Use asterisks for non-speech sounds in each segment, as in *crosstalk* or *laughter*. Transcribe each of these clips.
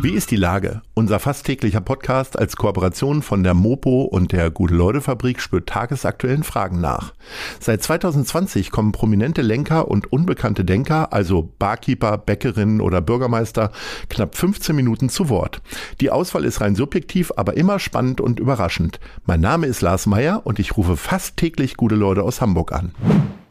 Wie ist die Lage? Unser fast täglicher Podcast als Kooperation von der Mopo und der Gute-Leute-Fabrik spürt tagesaktuellen Fragen nach. Seit 2020 kommen prominente Lenker und unbekannte Denker, also Barkeeper, Bäckerinnen oder Bürgermeister, knapp 15 Minuten zu Wort. Die Auswahl ist rein subjektiv, aber immer spannend und überraschend. Mein Name ist Lars Meyer und ich rufe fast täglich gute Leute aus Hamburg an.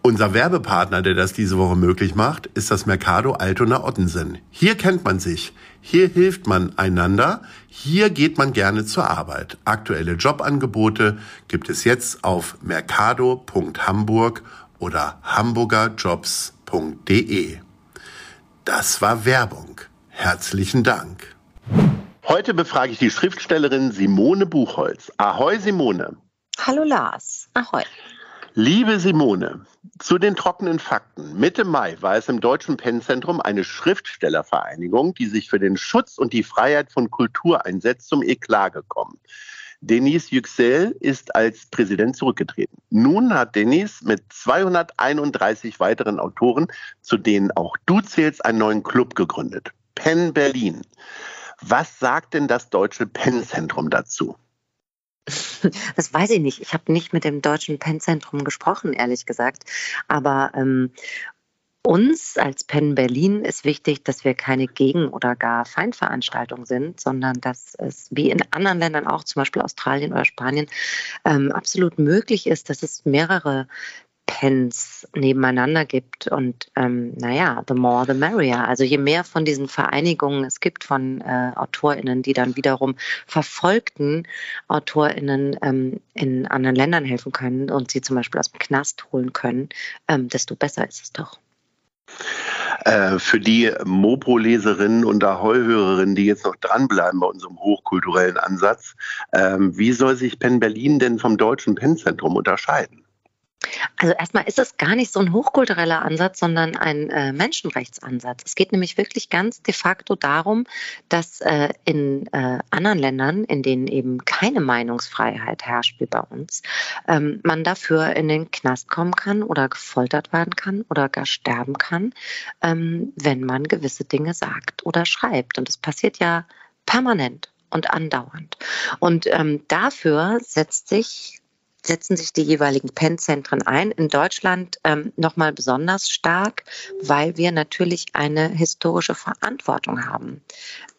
Unser Werbepartner, der das diese Woche möglich macht, ist das Mercado Altona Ottensen. Hier kennt man sich. Hier hilft man einander. Hier geht man gerne zur Arbeit. Aktuelle Jobangebote gibt es jetzt auf mercado.hamburg oder hamburgerjobs.de. Das war Werbung. Herzlichen Dank. Heute befrage ich die Schriftstellerin Simone Buchholz. Ahoi Simone. Hallo Lars. Ahoi. Liebe Simone, zu den trockenen Fakten. Mitte Mai war es im Deutschen Pennzentrum eine Schriftstellervereinigung, die sich für den Schutz und die Freiheit von Kultur einsetzt, zum Eklat gekommen. Denise Yüksel ist als Präsident zurückgetreten. Nun hat Denise mit 231 weiteren Autoren, zu denen auch du zählst, einen neuen Club gegründet. Penn Berlin. Was sagt denn das Deutsche Pennzentrum dazu? Das weiß ich nicht. Ich habe nicht mit dem Deutschen Pennzentrum gesprochen, ehrlich gesagt. Aber ähm, uns als Penn Berlin ist wichtig, dass wir keine Gegen- oder gar Feindveranstaltung sind, sondern dass es wie in anderen Ländern auch, zum Beispiel Australien oder Spanien, ähm, absolut möglich ist, dass es mehrere Pens nebeneinander gibt. Und ähm, naja, the more, the merrier. Also je mehr von diesen Vereinigungen es gibt von äh, AutorInnen, die dann wiederum verfolgten AutorInnen ähm, in anderen Ländern helfen können und sie zum Beispiel aus dem Knast holen können, ähm, desto besser ist es doch. Äh, für die Mopo-Leserinnen und Ahoi-Hörerinnen, die jetzt noch dranbleiben bei unserem hochkulturellen Ansatz, ähm, wie soll sich Penn Berlin denn vom Deutschen Pennzentrum unterscheiden? Also erstmal ist es gar nicht so ein hochkultureller Ansatz, sondern ein äh, Menschenrechtsansatz. Es geht nämlich wirklich ganz de facto darum, dass äh, in äh, anderen Ländern, in denen eben keine Meinungsfreiheit herrscht wie bei uns, ähm, man dafür in den Knast kommen kann oder gefoltert werden kann oder gar sterben kann, ähm, wenn man gewisse Dinge sagt oder schreibt. Und das passiert ja permanent und andauernd. Und ähm, dafür setzt sich setzen sich die jeweiligen PEN-Zentren ein. In Deutschland ähm, nochmal besonders stark, weil wir natürlich eine historische Verantwortung haben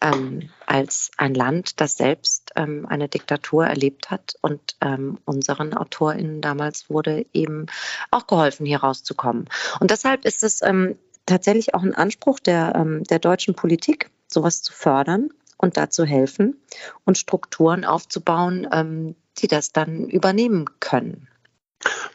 ähm, als ein Land, das selbst ähm, eine Diktatur erlebt hat. Und ähm, unseren AutorInnen damals wurde eben auch geholfen, hier rauszukommen. Und deshalb ist es ähm, tatsächlich auch ein Anspruch der, ähm, der deutschen Politik, sowas zu fördern und dazu helfen und Strukturen aufzubauen, die das dann übernehmen können.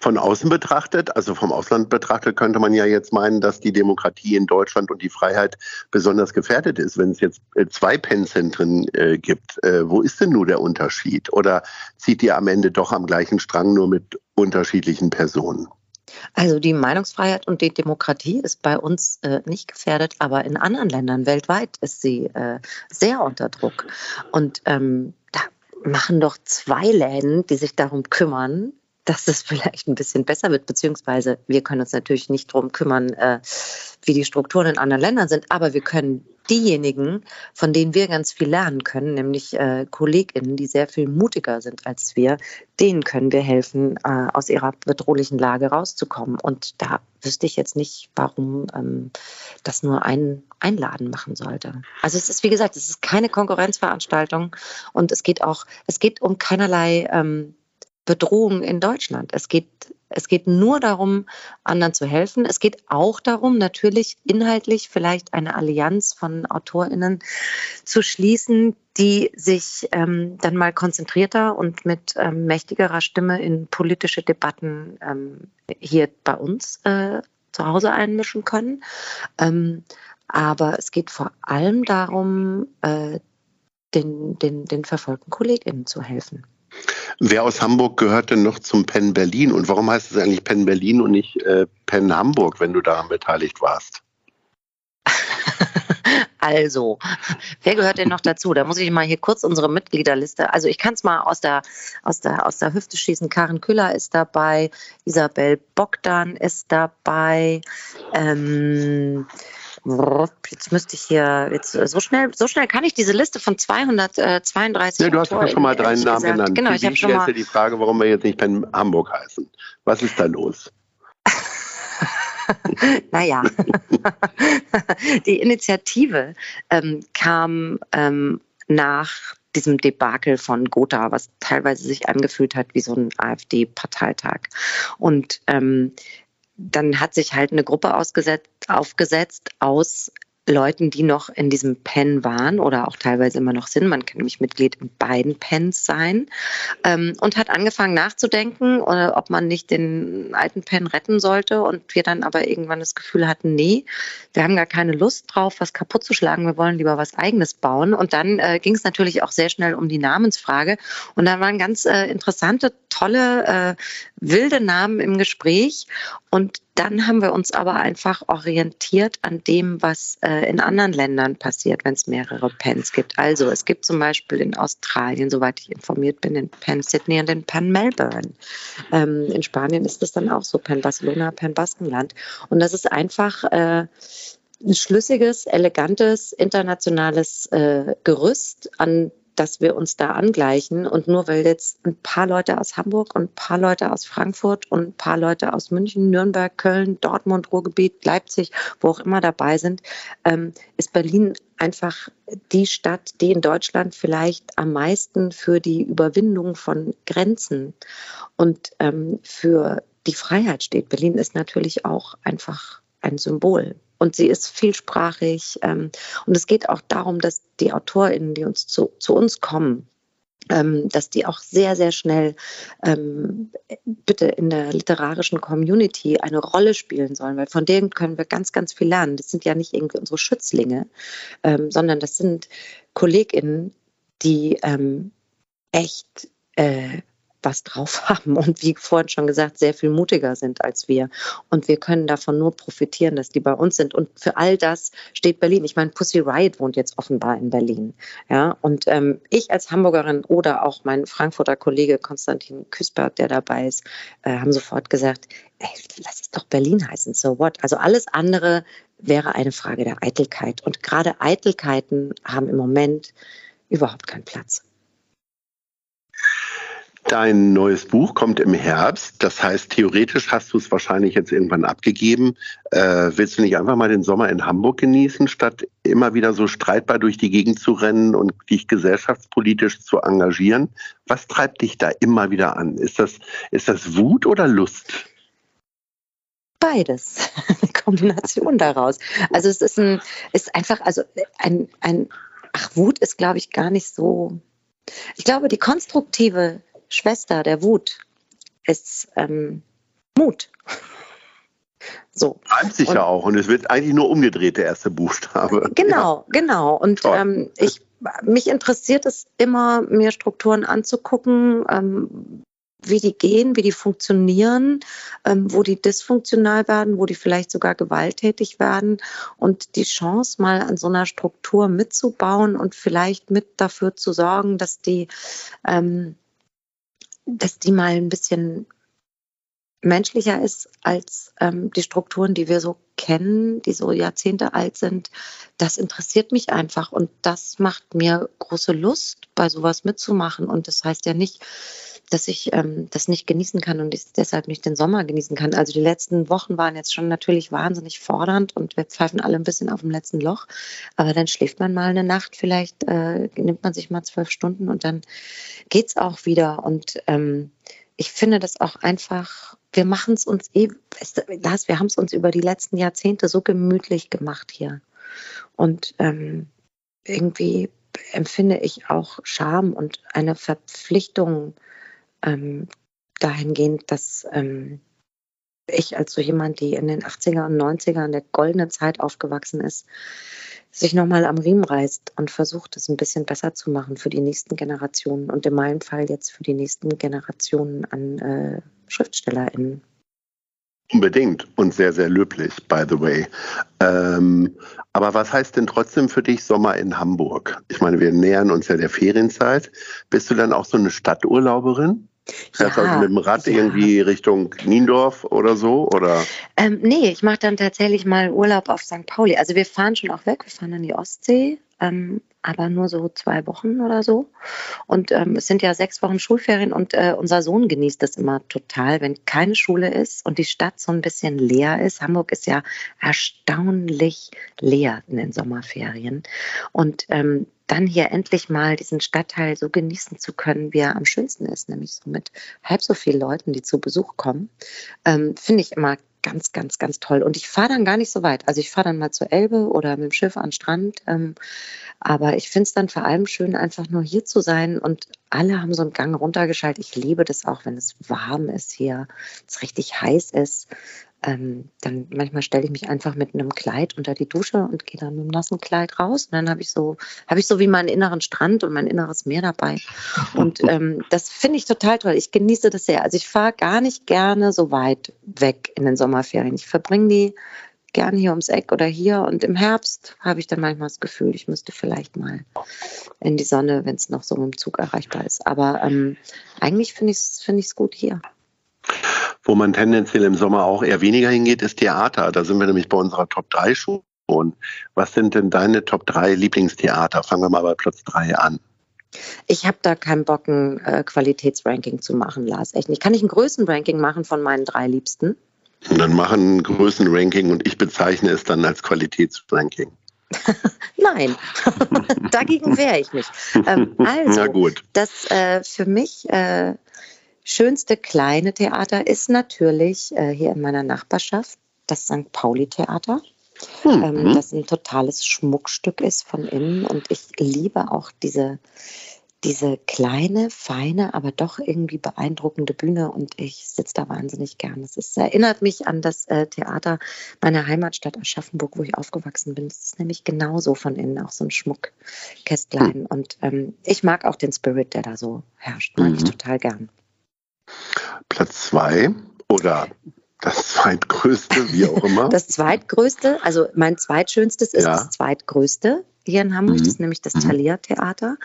Von außen betrachtet, also vom Ausland betrachtet, könnte man ja jetzt meinen, dass die Demokratie in Deutschland und die Freiheit besonders gefährdet ist, wenn es jetzt äh, zwei Pennzentren äh, gibt. Äh, wo ist denn nur der Unterschied? Oder zieht ihr am Ende doch am gleichen Strang nur mit unterschiedlichen Personen? Also die Meinungsfreiheit und die Demokratie ist bei uns äh, nicht gefährdet, aber in anderen Ländern weltweit ist sie äh, sehr unter Druck. Und ähm, machen doch zwei Läden, die sich darum kümmern, dass es vielleicht ein bisschen besser wird, beziehungsweise wir können uns natürlich nicht darum kümmern, äh, wie die Strukturen in anderen Ländern sind, aber wir können diejenigen, von denen wir ganz viel lernen können, nämlich äh, KollegInnen, die sehr viel mutiger sind als wir, denen können wir helfen, äh, aus ihrer bedrohlichen Lage rauszukommen. Und da wüsste ich jetzt nicht, warum ähm, das nur ein Einladen machen sollte. Also es ist, wie gesagt, es ist keine Konkurrenzveranstaltung und es geht auch, es geht um keinerlei ähm, Bedrohung in Deutschland. Es geht, es geht nur darum, anderen zu helfen. Es geht auch darum, natürlich inhaltlich vielleicht eine Allianz von AutorInnen zu schließen, die sich ähm, dann mal konzentrierter und mit ähm, mächtigerer Stimme in politische Debatten ähm, hier bei uns äh, zu Hause einmischen können. Ähm, aber es geht vor allem darum, äh, den, den, den verfolgten KollegInnen zu helfen. Wer aus Hamburg gehört denn noch zum Penn Berlin? Und warum heißt es eigentlich Penn Berlin und nicht äh, Penn Hamburg, wenn du daran beteiligt warst? *laughs* Also, wer gehört denn noch dazu? Da muss ich mal hier kurz unsere Mitgliederliste. Also ich kann es mal aus der, aus, der, aus der Hüfte schießen. Karin Küller ist dabei, Isabel Bogdan ist dabei. Ähm, jetzt müsste ich hier, jetzt so schnell, so schnell kann ich diese Liste von 232 ja, Du hast ja schon mal drei Namen gesagt. genannt. Genau, ich habe schon mal. die Frage, warum wir jetzt nicht Pen Hamburg heißen. Was ist da los? *laughs* naja, *laughs* die Initiative ähm, kam ähm, nach diesem Debakel von Gotha, was teilweise sich angefühlt hat wie so ein AfD-Parteitag. Und ähm, dann hat sich halt eine Gruppe aufgesetzt aus Leuten, die noch in diesem Pen waren oder auch teilweise immer noch sind. Man kann nämlich Mitglied in beiden Pens sein ähm, und hat angefangen nachzudenken, oder äh, ob man nicht den alten Pen retten sollte. Und wir dann aber irgendwann das Gefühl hatten, nee, wir haben gar keine Lust drauf, was kaputt zu schlagen. Wir wollen lieber was Eigenes bauen. Und dann äh, ging es natürlich auch sehr schnell um die Namensfrage. Und da waren ganz äh, interessante, tolle, äh, wilde Namen im Gespräch. Und dann haben wir uns aber einfach orientiert an dem, was äh, in anderen Ländern passiert, wenn es mehrere Pens gibt. Also es gibt zum Beispiel in Australien, soweit ich informiert bin, den Pen Sydney und den Pen Melbourne. Ähm, in Spanien ist es dann auch so, Pen Barcelona, Pen Baskenland. Und das ist einfach äh, ein schlüssiges, elegantes, internationales äh, Gerüst, an dass wir uns da angleichen. Und nur weil jetzt ein paar Leute aus Hamburg und ein paar Leute aus Frankfurt und ein paar Leute aus München, Nürnberg, Köln, Dortmund, Ruhrgebiet, Leipzig, wo auch immer dabei sind, ähm, ist Berlin einfach die Stadt, die in Deutschland vielleicht am meisten für die Überwindung von Grenzen und ähm, für die Freiheit steht. Berlin ist natürlich auch einfach ein Symbol und sie ist vielsprachig. Ähm, und es geht auch darum, dass die AutorInnen, die uns zu, zu uns kommen, ähm, dass die auch sehr, sehr schnell ähm, bitte in der literarischen Community eine Rolle spielen sollen, weil von denen können wir ganz, ganz viel lernen. Das sind ja nicht irgendwie unsere Schützlinge, ähm, sondern das sind KollegInnen, die ähm, echt äh, was drauf *laughs* haben und wie vorhin schon gesagt, sehr viel mutiger sind als wir. Und wir können davon nur profitieren, dass die bei uns sind. Und für all das steht Berlin. Ich meine, Pussy Riot wohnt jetzt offenbar in Berlin. Ja, und ähm, ich als Hamburgerin oder auch mein Frankfurter Kollege Konstantin Küsberg, der dabei ist, äh, haben sofort gesagt, ey, lass es doch Berlin heißen, so what? Also alles andere wäre eine Frage der Eitelkeit. Und gerade Eitelkeiten haben im Moment überhaupt keinen Platz. Dein neues Buch kommt im Herbst. Das heißt, theoretisch hast du es wahrscheinlich jetzt irgendwann abgegeben. Äh, willst du nicht einfach mal den Sommer in Hamburg genießen, statt immer wieder so streitbar durch die Gegend zu rennen und dich gesellschaftspolitisch zu engagieren? Was treibt dich da immer wieder an? Ist das, ist das Wut oder Lust? Beides. *laughs* Eine Kombination daraus. Also es ist ein, ist einfach, also ein, ein, ach, Wut ist, glaube ich, gar nicht so. Ich glaube, die konstruktive Schwester der Wut ist ähm, Mut. So. Reimt sich ja auch und es wird eigentlich nur umgedreht, der erste Buchstabe. *laughs* Genau, ja. genau. Und ähm, ich, mich interessiert es immer, mir Strukturen anzugucken, ähm, wie die gehen, wie die funktionieren, ähm, wo die dysfunktional werden, wo die vielleicht sogar gewalttätig werden und die Chance mal an so einer Struktur mitzubauen und vielleicht mit dafür zu sorgen, dass die ähm, dass die mal ein bisschen menschlicher ist als ähm, die Strukturen, die wir so kennen, die so Jahrzehnte alt sind. Das interessiert mich einfach und das macht mir große Lust, bei sowas mitzumachen. Und das heißt ja nicht, dass ich ähm, das nicht genießen kann und ich deshalb nicht den Sommer genießen kann. Also die letzten Wochen waren jetzt schon natürlich wahnsinnig fordernd und wir pfeifen alle ein bisschen auf dem letzten Loch. Aber dann schläft man mal eine Nacht, vielleicht äh, nimmt man sich mal zwölf Stunden und dann geht's auch wieder. Und ähm, ich finde das auch einfach, wir machen es uns eh, Lars, wir haben es uns über die letzten Jahrzehnte so gemütlich gemacht hier. Und ähm, irgendwie empfinde ich auch Scham und eine Verpflichtung ähm, dahingehend, dass ähm, ich als so jemand, die in den 80er und 90er in der goldenen Zeit aufgewachsen ist, sich nochmal am Riemen reißt und versucht, es ein bisschen besser zu machen für die nächsten Generationen und in meinem Fall jetzt für die nächsten Generationen an äh, SchriftstellerInnen. Unbedingt und sehr, sehr löblich, by the way. Ähm, aber was heißt denn trotzdem für dich Sommer in Hamburg? Ich meine, wir nähern uns ja der Ferienzeit. Bist du dann auch so eine Stadturlauberin? Fährst ja, also mit dem Rad ja. irgendwie Richtung Niendorf oder so? Oder? Ähm, nee, ich mache dann tatsächlich mal Urlaub auf St. Pauli. Also wir fahren schon auch weg, wir fahren an die Ostsee, ähm, aber nur so zwei Wochen oder so. Und ähm, es sind ja sechs Wochen Schulferien und äh, unser Sohn genießt das immer total, wenn keine Schule ist und die Stadt so ein bisschen leer ist. Hamburg ist ja erstaunlich leer in den Sommerferien. Und ähm, dann hier endlich mal diesen Stadtteil so genießen zu können, wie er am schönsten ist, nämlich so mit halb so vielen Leuten, die zu Besuch kommen, ähm, finde ich immer ganz, ganz, ganz toll. Und ich fahre dann gar nicht so weit. Also ich fahre dann mal zur Elbe oder mit dem Schiff an den Strand. Ähm, aber ich finde es dann vor allem schön, einfach nur hier zu sein. Und alle haben so einen Gang runtergeschaltet. Ich liebe das auch, wenn es warm ist hier, es richtig heiß ist ähm, dann manchmal stelle ich mich einfach mit einem Kleid unter die Dusche und gehe dann mit einem nassen Kleid raus. Und dann habe ich so, habe ich so wie meinen inneren Strand und mein inneres Meer dabei. Und *laughs* ähm, das finde ich total toll. Ich genieße das sehr. Also ich fahre gar nicht gerne so weit weg in den Sommerferien. Ich verbringe die gerne hier ums Eck oder hier. Und im Herbst habe ich dann manchmal das Gefühl, ich müsste vielleicht mal in die Sonne, wenn es noch so mit dem Zug erreichbar ist. Aber ähm, eigentlich finde ich es find gut hier. Wo man tendenziell im Sommer auch eher weniger hingeht, ist Theater. Da sind wir nämlich bei unserer Top 3 schon. Was sind denn deine Top 3 Lieblingstheater? Fangen wir mal bei Platz 3 an. Ich habe da keinen Bock, ein äh, Qualitätsranking zu machen, Lars. Echt nicht. Kann ich ein Größenranking machen von meinen drei Liebsten? Und dann machen ein Größenranking und ich bezeichne es dann als Qualitätsranking. *laughs* Nein, *laughs* dagegen wehre ich mich. Ähm, *laughs* also, Na gut. das äh, für mich äh, schönste kleine Theater ist natürlich äh, hier in meiner Nachbarschaft das St. Pauli Theater. Mhm. Ähm, das ein totales Schmuckstück ist von innen und ich liebe auch diese, diese kleine, feine, aber doch irgendwie beeindruckende Bühne und ich sitze da wahnsinnig gern. Es ist, erinnert mich an das äh, Theater meiner Heimatstadt Aschaffenburg, wo ich aufgewachsen bin. Es ist nämlich genauso von innen, auch so ein Schmuckkästlein. Mhm. Und ähm, ich mag auch den Spirit, der da so herrscht. Mag mhm. ich total gern. Platz zwei oder das zweitgrößte, wie auch immer. *laughs* Das zweitgrößte, also mein zweitschönstes ist ja. das zweitgrößte hier in Hamburg, mhm. das ist nämlich das mhm. Thalia Theater.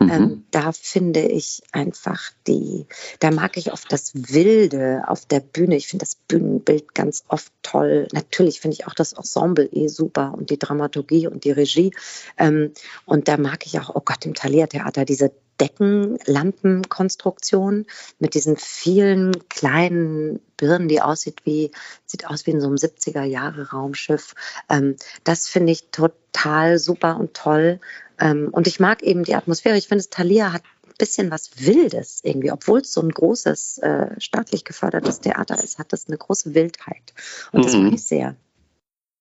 Mhm. Ähm, da finde ich einfach die, da mag ich oft das Wilde auf der Bühne. Ich finde das Bühnenbild ganz oft toll. Natürlich finde ich auch das Ensemble eh super und die Dramaturgie und die Regie. Ähm, und da mag ich auch, oh Gott, im Thalia Theater diese Deckenlampenkonstruktion mit diesen vielen kleinen Birnen, die aussieht wie, sieht aus wie in so einem 70er Jahre Raumschiff. Ähm, das finde ich total super und toll. Ähm, und ich mag eben die Atmosphäre. Ich finde, Thalia hat ein bisschen was Wildes irgendwie, obwohl es so ein großes, äh, staatlich gefördertes Theater ist, hat das eine große Wildheit. Und das mhm. mag ich sehr.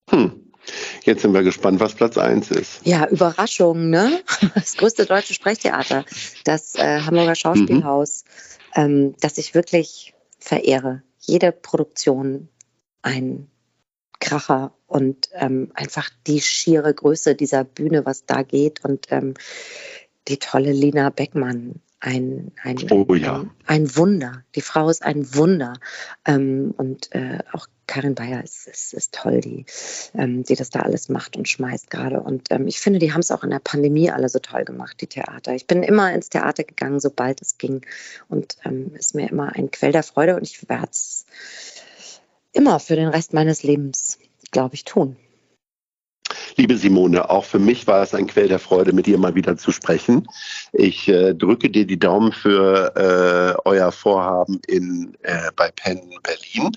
Hm. Jetzt sind wir gespannt, was Platz 1 ist. Ja, Überraschung, ne? *laughs* Das größte deutsche Sprechtheater, das äh, Hamburger Schauspielhaus, mhm. ähm, das ich wirklich verehre. Jede Produktion ein Kracher und ähm, einfach die schiere Größe dieser Bühne, was da geht und ähm, die tolle Lina Beckmann, ein, ein, oh, ja. ein, ein, Wunder. Die Frau ist ein Wunder. Ähm, und äh, auch Karin Bayer ist, ist, ist toll, die, ähm, die das da alles macht und schmeißt gerade. Und ähm, ich finde, die haben es auch in der Pandemie alle so toll gemacht, die Theater. Ich bin immer ins Theater gegangen, sobald es ging. Und ähm, ist mir immer ein Quell der Freude. Und ich werde es immer für den Rest meines Lebens, glaube ich, tun. Liebe Simone, auch für mich war es ein Quell der Freude, mit dir mal wieder zu sprechen. Ich äh, drücke dir die Daumen für äh, euer Vorhaben in, äh, bei Penn Berlin.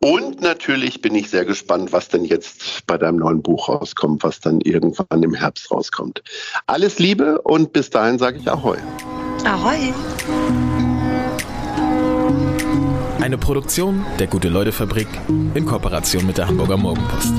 Und natürlich bin ich sehr gespannt, was denn jetzt bei deinem neuen Buch rauskommt, was dann irgendwann im Herbst rauskommt. Alles Liebe und bis dahin sage ich Ahoi. Ahoi. Eine Produktion der Gute-Leute-Fabrik in Kooperation mit der Hamburger Morgenpost.